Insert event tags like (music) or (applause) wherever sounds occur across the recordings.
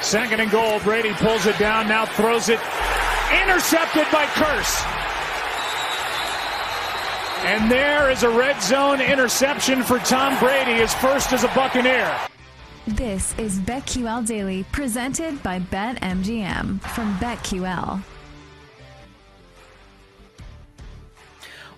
Second and goal. Brady pulls it down, now throws it. Intercepted by Kearse. And there is a red zone interception for Tom Brady, his first as a Buccaneer. This is BetQL Daily, presented by BetMGM from BetQL.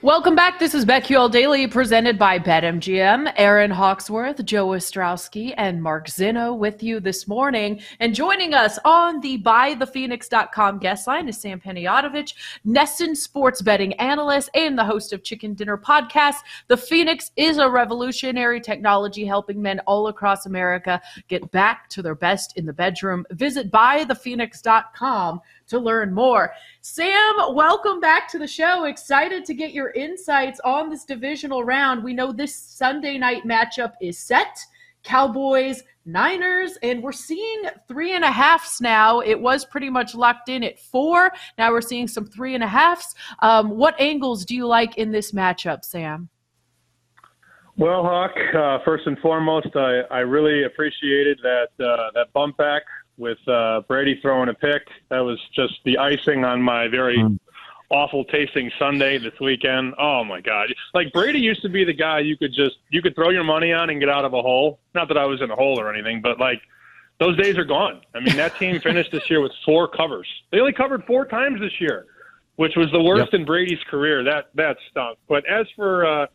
Welcome back. This is BetQL Daily presented by BetMGM. Aaron Hawksworth, Joe Ostrowski, and Mark Zinno with you this morning. And joining us on the BuyThePhoenix.com guest line is Sam Panayotovich, NESN sports betting analyst and the host of Chicken Dinner podcast. The Phoenix is a revolutionary technology helping men all across America get back to their best in the bedroom. Visit BuyThePhoenix.com to learn more. Sam, welcome back to the show. Excited to get your insights on this divisional round. We know this Sunday night matchup is set. Cowboys, Niners, and we're seeing three and a halfs now. It was pretty much locked in at four. Now we're seeing some three and a halfs. Um, what angles do you like in this matchup, Sam? Well, Hawk, uh, first and foremost, I, I really appreciated that uh, that bump back with uh, Brady throwing a pick. That was just the icing on my very mm. awful tasting Sunday this weekend. Oh my God! Like Brady used to be the guy you could just you could throw your money on and get out of a hole. Not that I was in a hole or anything, but like those days are gone. I mean, that team (laughs) finished this year with four covers. They only covered four times this year, which was the worst yep. in Brady's career. That that stunk. But as for uh,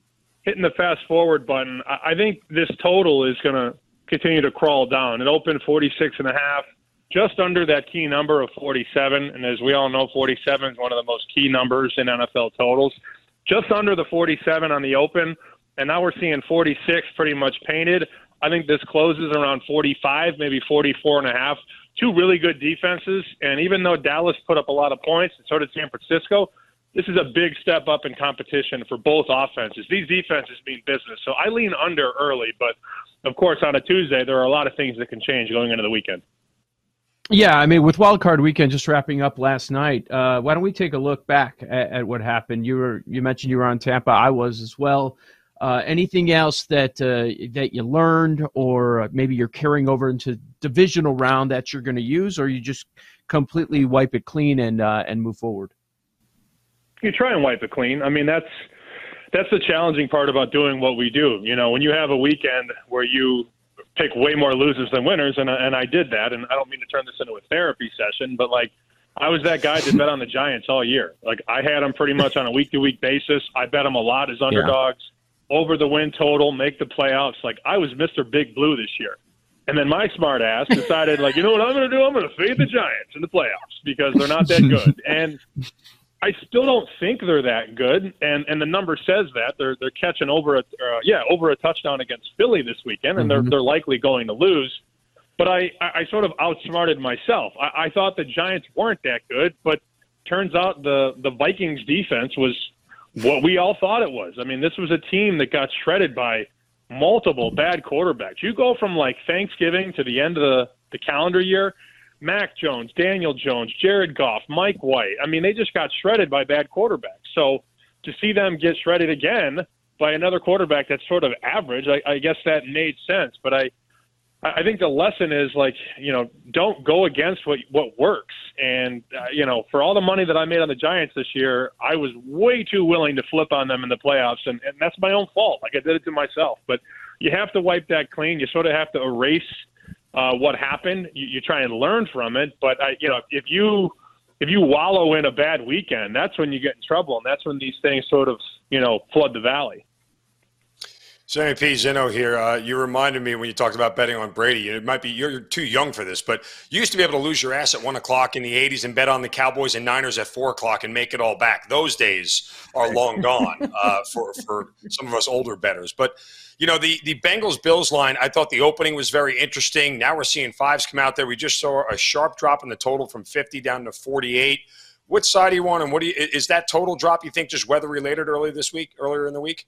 hitting the fast forward button, I, I think this total is going to continue to crawl down. It opened 46 and a half, just under that key number of 47. And as we all know, 47 is one of the most key numbers in NFL totals. Just under the 47 on the open. And now we're seeing 46 pretty much painted. I think this closes around 45, maybe 44 and a half. Two really good defenses. And even though Dallas put up a lot of points, and so did San Francisco, this is a big step up in competition for both offenses. These defenses mean business. So I lean under early, but of course, on a Tuesday, there are a lot of things that can change going into the weekend. Yeah, I mean, with Wild Card Weekend just wrapping up last night, uh, why don't we take a look back at, at, what happened? You were you mentioned you were on Tampa. I was as well. Uh, anything else that uh, that you learned, or maybe you're carrying over into divisional round that you're going to use, or you just completely wipe it clean and uh, and move forward? You try and wipe it clean. I mean, that's that's the challenging part about doing what we do. You know, when you have a weekend where you pick way more losers than winners, and and I did that. And I don't mean to turn this into a therapy session, but like I was that guy that bet on the Giants all year. Like I had them pretty much on a week to week basis. I bet them a lot as underdogs, yeah. over the win total, make the playoffs. Like I was Mr. Big Blue this year. And then my smart ass decided, like, you know what I'm going to do? I'm going to fade the Giants in the playoffs because they're not that (laughs) good. And I still don't think they're that good, and and the number says that they're they're catching over a uh, yeah over a touchdown against Philly this weekend, and mm-hmm. they're they're likely going to lose. But I I sort of outsmarted myself. I, I thought the Giants weren't that good, but turns out the the Vikings defense was what we all thought it was. I mean, this was a team that got shredded by multiple bad quarterbacks. You go from like Thanksgiving to the end of the, the calendar year. Mac Jones, Daniel Jones, Jared Goff, Mike White. I mean, they just got shredded by bad quarterbacks. So to see them get shredded again by another quarterback that's sort of average, I, I guess that made sense. But I, I think the lesson is like you know don't go against what what works. And uh, you know for all the money that I made on the Giants this year, I was way too willing to flip on them in the playoffs, and, and that's my own fault. Like I did it to myself. But you have to wipe that clean. You sort of have to erase uh, what happened. You, you try and learn from it. But I, you know if you if you wallow in a bad weekend, that's when you get in trouble, and that's when these things sort of you know flood the valley. Sammy P. Zinno here. Uh, you reminded me when you talked about betting on Brady. It might be you're too young for this, but you used to be able to lose your ass at one o'clock in the '80s and bet on the Cowboys and Niners at four o'clock and make it all back. Those days are long gone uh, for for some of us older betters. But you know the the Bengals Bills line. I thought the opening was very interesting. Now we're seeing fives come out there. We just saw a sharp drop in the total from 50 down to 48. Which side do you want? And what do you is that total drop? You think just weather related earlier this week, earlier in the week?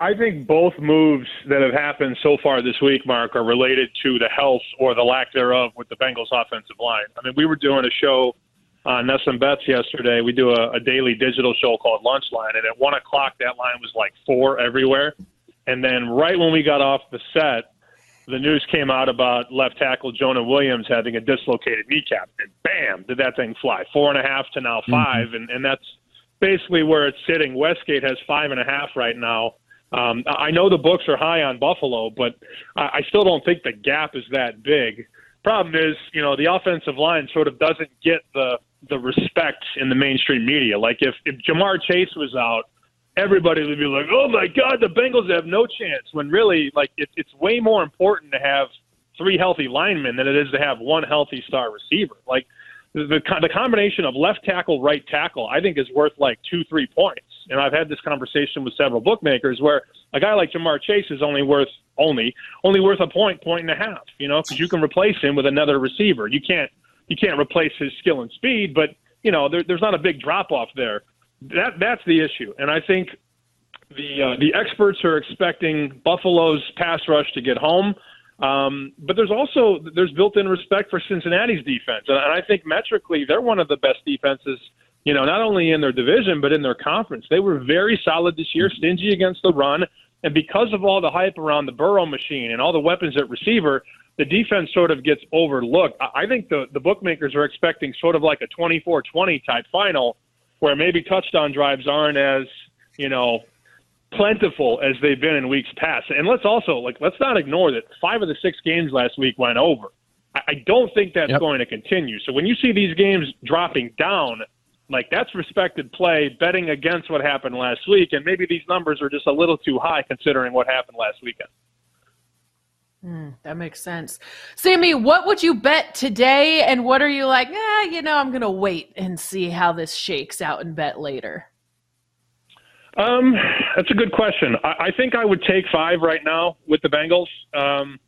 I think both moves that have happened so far this week, Mark, are related to the health or the lack thereof with the Bengals offensive line. I mean, we were doing a show on NESN Bets yesterday. We do a, a daily digital show called Lunch Line, and at one o'clock that line was like four everywhere. And then right when we got off the set, the news came out about left tackle Jonah Williams having a dislocated kneecap, and bam, did that thing fly? Four and a half to now 5 mm-hmm. and and that's basically where it's sitting. Westgate has five and a half right now. Um, I know the books are high on Buffalo, but I I still don't think the gap is that big. Problem is, you know, the offensive line sort of doesn't get the the respect in the mainstream media. Like if if Ja'Marr Chase was out, everybody would be like, "Oh my God, the Bengals have no chance." When really, like, it, it's way more important to have three healthy linemen than it is to have one healthy star receiver. Like the the, the combination of left tackle, right tackle, I think is worth like two, three points and I've had this conversation with several bookmakers where a guy like Ja'Marr Chase is only worth only only worth a point, point and a half. You know, because you can replace him with another receiver. You can't you can't replace his skill and speed, but you know there, there's not a big drop off there. That that's the issue, and I think the uh, the experts are expecting Buffalo's pass rush to get home. Um, but there's also there's built-in respect for Cincinnati's defense, and I think metrically they're one of the best defenses you know, not only in their division, but in their conference. They were very solid this year, stingy against the run. And because of all the hype around the Burrow machine and all the weapons at receiver, the defense sort of gets overlooked. I think the, the bookmakers are expecting sort of like a 24 20 type final where maybe touchdown drives aren't as, you know, plentiful as they've been in weeks past. And let's also, like, let's not ignore that five of the six games last week went over. I don't think that's yep. going to continue. So when you see these games dropping down, like that's respected play betting against what happened last week, and maybe these numbers are just a little too high considering what happened last weekend. Mm, that makes sense. Sammy, what would you bet today, and what are you like? Eh, you know, I'm going to wait and see how this shakes out and bet later. Um, that's a good question. I, I think I would take five right now with the Bengals. Um,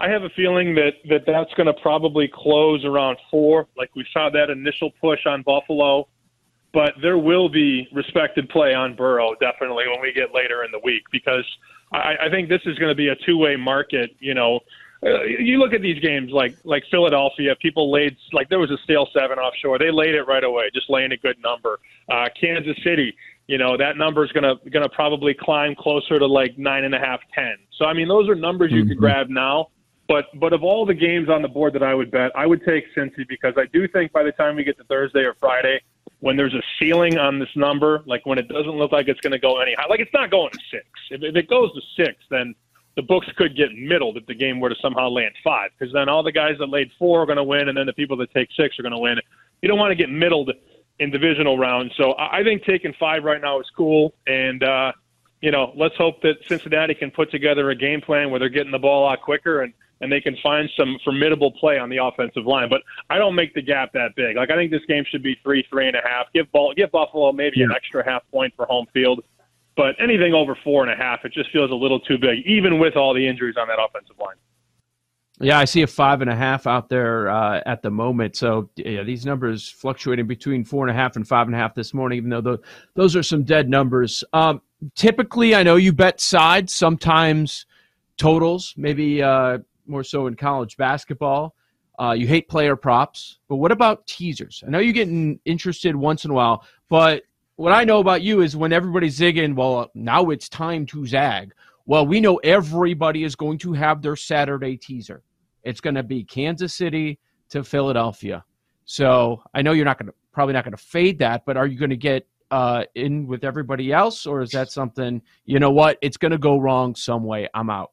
I have a feeling that, that that's going to probably close around four. Like we saw that initial push on Buffalo, but there will be respected play on Burrow definitely when we get later in the week because I, I think this is going to be a two way market. You know, uh, you look at these games like like Philadelphia, people laid like there was a stale seven offshore. They laid it right away, just laying a good number. Uh, Kansas City, you know that number is gonna gonna probably climb closer to like nine and a half, ten. So I mean, those are numbers you mm-hmm. could grab now. But but of all the games on the board that I would bet, I would take Cincy because I do think by the time we get to Thursday or Friday, when there's a ceiling on this number, like when it doesn't look like it's going to go any high, like it's not going to six. If, if it goes to six, then the books could get middled if the game were to somehow land five, because then all the guys that laid four are going to win, and then the people that take six are going to win. You don't want to get middled in divisional rounds. So I think taking five right now is cool, and uh, you know, let's hope that Cincinnati can put together a game plan where they're getting the ball a lot quicker and and they can find some formidable play on the offensive line. But I don't make the gap that big. Like I think this game should be three, three and a half. Give ball, give Buffalo maybe yeah. an extra half point for home field. But anything over four and a half, it just feels a little too big, even with all the injuries on that offensive line. Yeah, I see a five and a half out there uh, at the moment. So yeah, these numbers fluctuating between four and a half and five and a half this morning, even though the, those are some dead numbers. Um, typically, I know you bet sides, sometimes totals, maybe uh, more so in college basketball. Uh, you hate player props, but what about teasers? I know you're getting interested once in a while, but what I know about you is when everybody's zigging, well, now it's time to zag. Well, we know everybody is going to have their Saturday teaser. It's going to be Kansas City to Philadelphia. So I know you're not going to probably not going to fade that, but are you going to get uh, in with everybody else, or is that something you know what? It's going to go wrong some way. I'm out.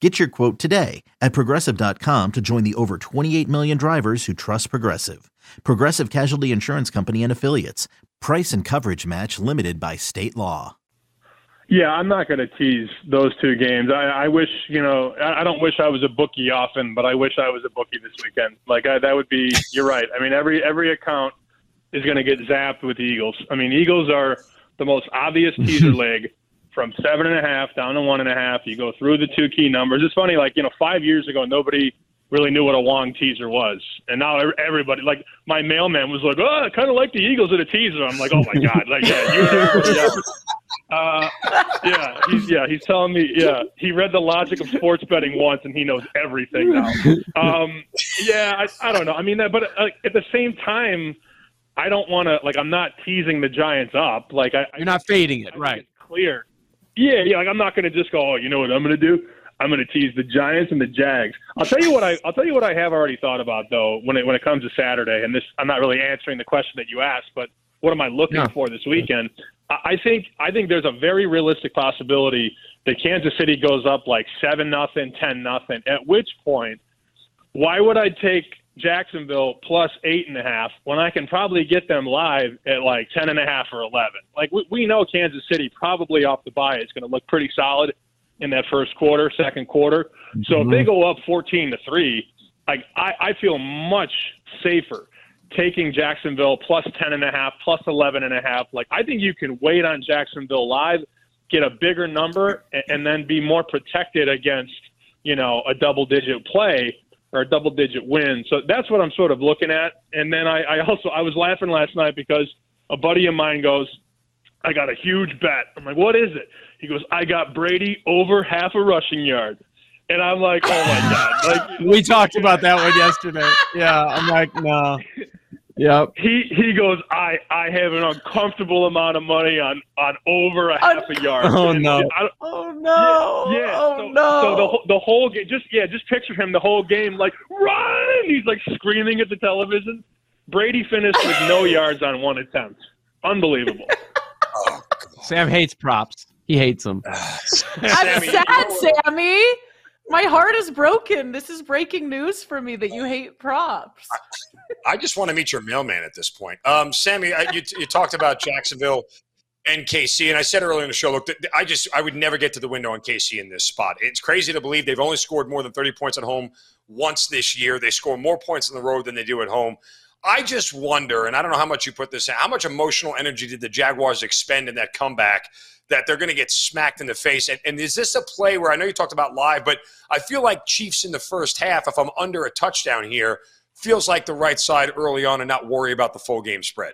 Get your quote today at progressive.com to join the over 28 million drivers who trust Progressive. Progressive Casualty Insurance Company and Affiliates. Price and coverage match limited by state law. Yeah, I'm not going to tease those two games. I, I wish, you know, I, I don't wish I was a bookie often, but I wish I was a bookie this weekend. Like I, that would be. (laughs) You're right. I mean, every every account is going to get zapped with the Eagles. I mean, Eagles are the most obvious teaser (laughs) leg from seven and a half down to one and a half. You go through the two key numbers. It's funny, like you know, five years ago, nobody really knew what a long teaser was. And now everybody, like my mailman was like, oh, I kind of like the Eagles at a teaser. I'm like, oh my God. Like, yeah, you yeah. Uh, yeah, he's, yeah, he's telling me, yeah, he read the logic of sports betting once and he knows everything now. Um, yeah, I, I don't know. I mean, but uh, at the same time, I don't want to, like, I'm not teasing the Giants up. Like, I, you're not fading it, right? Clear. Yeah, yeah. Like, I'm not going to just go, oh, you know what I'm going to do? I'm going to tease the Giants and the Jags. I'll tell you what I I'll tell you what I have already thought about though when it when it comes to Saturday. And this I'm not really answering the question that you asked, but what am I looking for this weekend? I think I think there's a very realistic possibility that Kansas City goes up like seven nothing, ten nothing. At which point, why would I take Jacksonville plus eight and a half when I can probably get them live at like ten and a half or eleven? Like we, we know Kansas City probably off the bye is going to look pretty solid in that first quarter, second quarter. Mm-hmm. So if they go up 14 to three, like I, I feel much safer taking Jacksonville plus 10 and a half, plus 11 and a half. Like I think you can wait on Jacksonville live, get a bigger number, and, and then be more protected against you know a double digit play or a double digit win. So that's what I'm sort of looking at. And then I, I also I was laughing last night because a buddy of mine goes, I got a huge bet. I'm like, what is it? He goes, I got Brady over half a rushing yard. And I'm like, oh my God. (laughs) Like we talked about that one yesterday. Yeah. I'm like, no. (laughs) Yep. He he goes, I I have an uncomfortable amount of money on on over a half a yard. Oh no. I, oh no. Yeah. yeah. Oh so, no. So the the whole game, just yeah, just picture him the whole game like run. He's like screaming at the television. Brady finished with no (laughs) yards on one attempt. Unbelievable. (laughs) Sam hates props. He hates them. I'm sad, Sammy. My heart is broken. This is breaking news for me that you hate props. I, just want to meet your mailman at this point. Um, Sammy, I, you, you talked about Jacksonville and KC, and I said earlier in the show, look, I just I would never get to the window on KC in this spot. It's crazy to believe they've only scored more than 30 points at home once this year. They score more points on the road than they do at home. I just wonder, and I don't know how much you put this in, how much emotional energy did the Jaguars expend in that comeback that they're going to get smacked in the face? And, and, is this a play where I know you talked about live, but I feel like Chiefs in the first half, if I'm under a touchdown here, feels like the right side early on and not worry about the full game spread?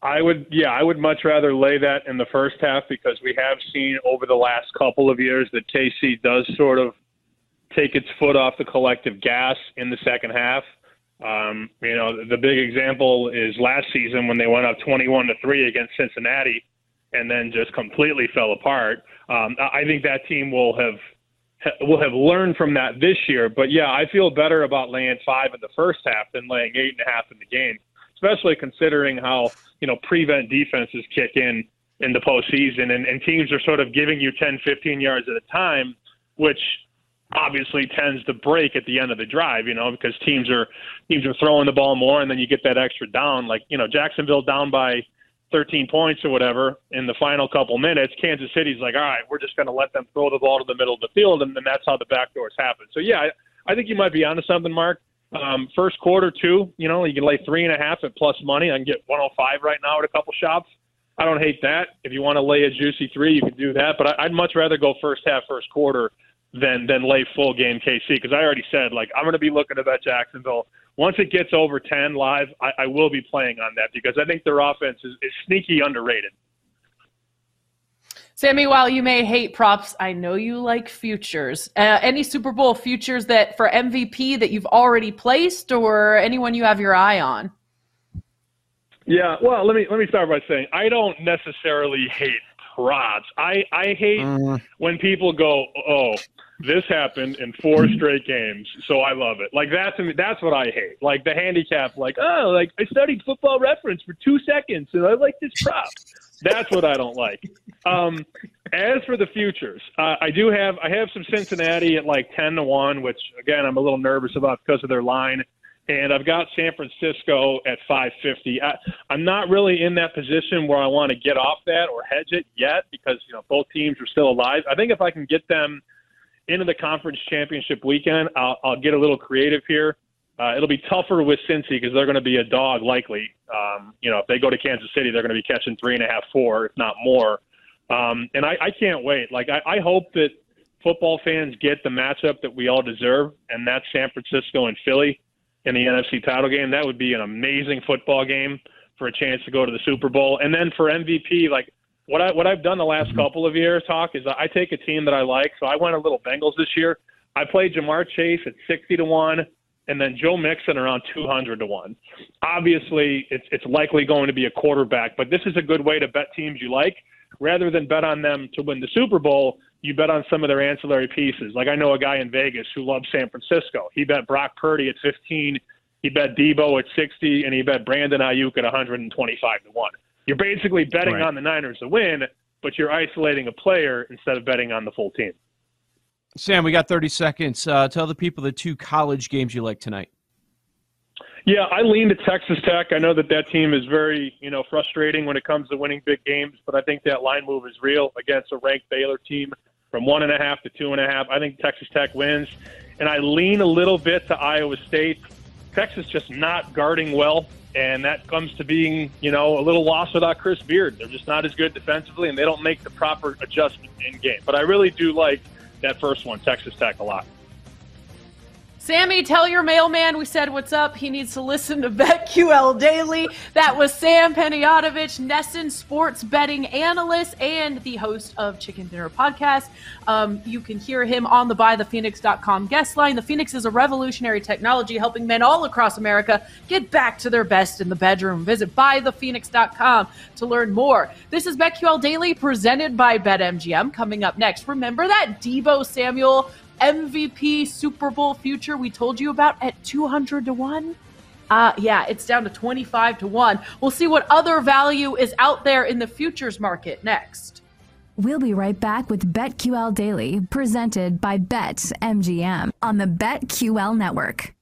I would, yeah, I would much rather lay that in the first half because we have seen over the last couple of years that KC does sort of take its foot off the collective gas in the second half. Um, you know, the big example is last season when they went up 21 to three against Cincinnati, and then just completely fell apart. Um, I think that team will have will have learned from that this year. But yeah, I feel better about laying five in the first half than laying eight and a half in the game, especially considering how you know prevent defenses kick in in the postseason, and, and teams are sort of giving you 10, 15 yards at a time, which obviously tends to break at the end of the drive, you know, because teams are teams are throwing the ball more, and then you get that extra down. Like you know, Jacksonville down by 13 points or whatever in the final couple minutes. Kansas City's like, all right, we're just going to let them throw the ball to the middle of the field, and then that's how the backdoors happen. So yeah, I, I think you might be onto something, Mark. Um, first quarter too, you know, you can lay three and a half at plus money. I can get 105 right now at a couple shops. I don't hate that. If you want to lay a juicy three, you can do that. But I, I'd much rather go first half, first quarter than than lay full game KC because I already said like I'm going to be looking at that Jacksonville. Once it gets over 10 live, I, I will be playing on that because I think their offense is, is sneaky underrated. Sammy, while you may hate props, I know you like futures. Uh, any Super Bowl futures that for MVP that you've already placed, or anyone you have your eye on? Yeah, well, let me let me start by saying I don't necessarily hate props. I I hate mm. when people go, "Oh, this happened in four straight games, so I love it." Like that's that's what I hate. Like the handicap, like oh, like I studied Football Reference for two seconds and I like this prop. That's what I don't like. Um, as for the futures, uh, I do have I have some Cincinnati at like ten to one, which again I'm a little nervous about because of their line and I've got San Francisco at 550. I, I'm not really in that position where I want to get off that or hedge it yet because you know both teams are still alive. I think if I can get them into the conference championship weekend, I'll, I'll get a little creative here. Uh, it'll be tougher with Cincy because they're going to be a dog likely. Um, you know, if they go to Kansas City, they're going to be catching three and a half, four, if not more. Um, and I, I can't wait. Like I, I hope that football fans get the matchup that we all deserve, and that's San Francisco and Philly in the NFC title game. That would be an amazing football game for a chance to go to the Super Bowl. And then for MVP, like what I what I've done the last mm-hmm. couple of years, talk is I take a team that I like. So I went a little Bengals this year. I played Ja'Marr Chase at sixty to one, and then Joe Mixon around two hundred to one. Obviously, it's it's likely going to be a quarterback, but this is a good way to bet teams you like rather than bet on them to win the Super Bowl you bet on some of their ancillary pieces. Like I know a guy in Vegas who loves San Francisco. He bet Brock Purdy at 15, he bet Deebo at 60, and he bet Brandon Aiyuk at 125 to one. You're basically betting right. on the Niners to win, but you're isolating a player instead of betting on the full team. Sam, we got 30 seconds. Uh, tell the people the two college games you like tonight. Yeah, I lean to Texas Tech. I know that that team is very, you know, frustrating when it comes to winning big games, but I think that line move is real against a ranked Baylor team from one and a half to two and a half. I think Texas Tech wins, and I lean a little bit to Iowa State. Texas just not guarding well, and that comes to being, you know, a little lost without Chris Beard. They're just not as good defensively, and they don't make the proper adjustment in game. But I really do like that first one, Texas Tech, a lot. Sammy, tell your mailman we said what's up. He needs to listen to (laughs) BetQL Daily. That was Sam Panayotovich, NESN sports betting analyst and the host of Chicken Dinner Podcast. Um, you can hear him on the BuyThePhoenix.com guest line. The Phoenix is a revolutionary technology helping men all across America get back to their best in the bedroom. Visit BuyThePhoenix.com to learn more. This is BetQL Daily presented by BetMGM. Coming up next, remember that Deebo Samuel MVP Super Bowl future we told you about at 200 to 1? Uh, yeah, it's down to 25 to 1. We'll see what other value is out there in the futures market next. We'll be right back with BetQL Daily, presented by BetMGM on the BetQL network.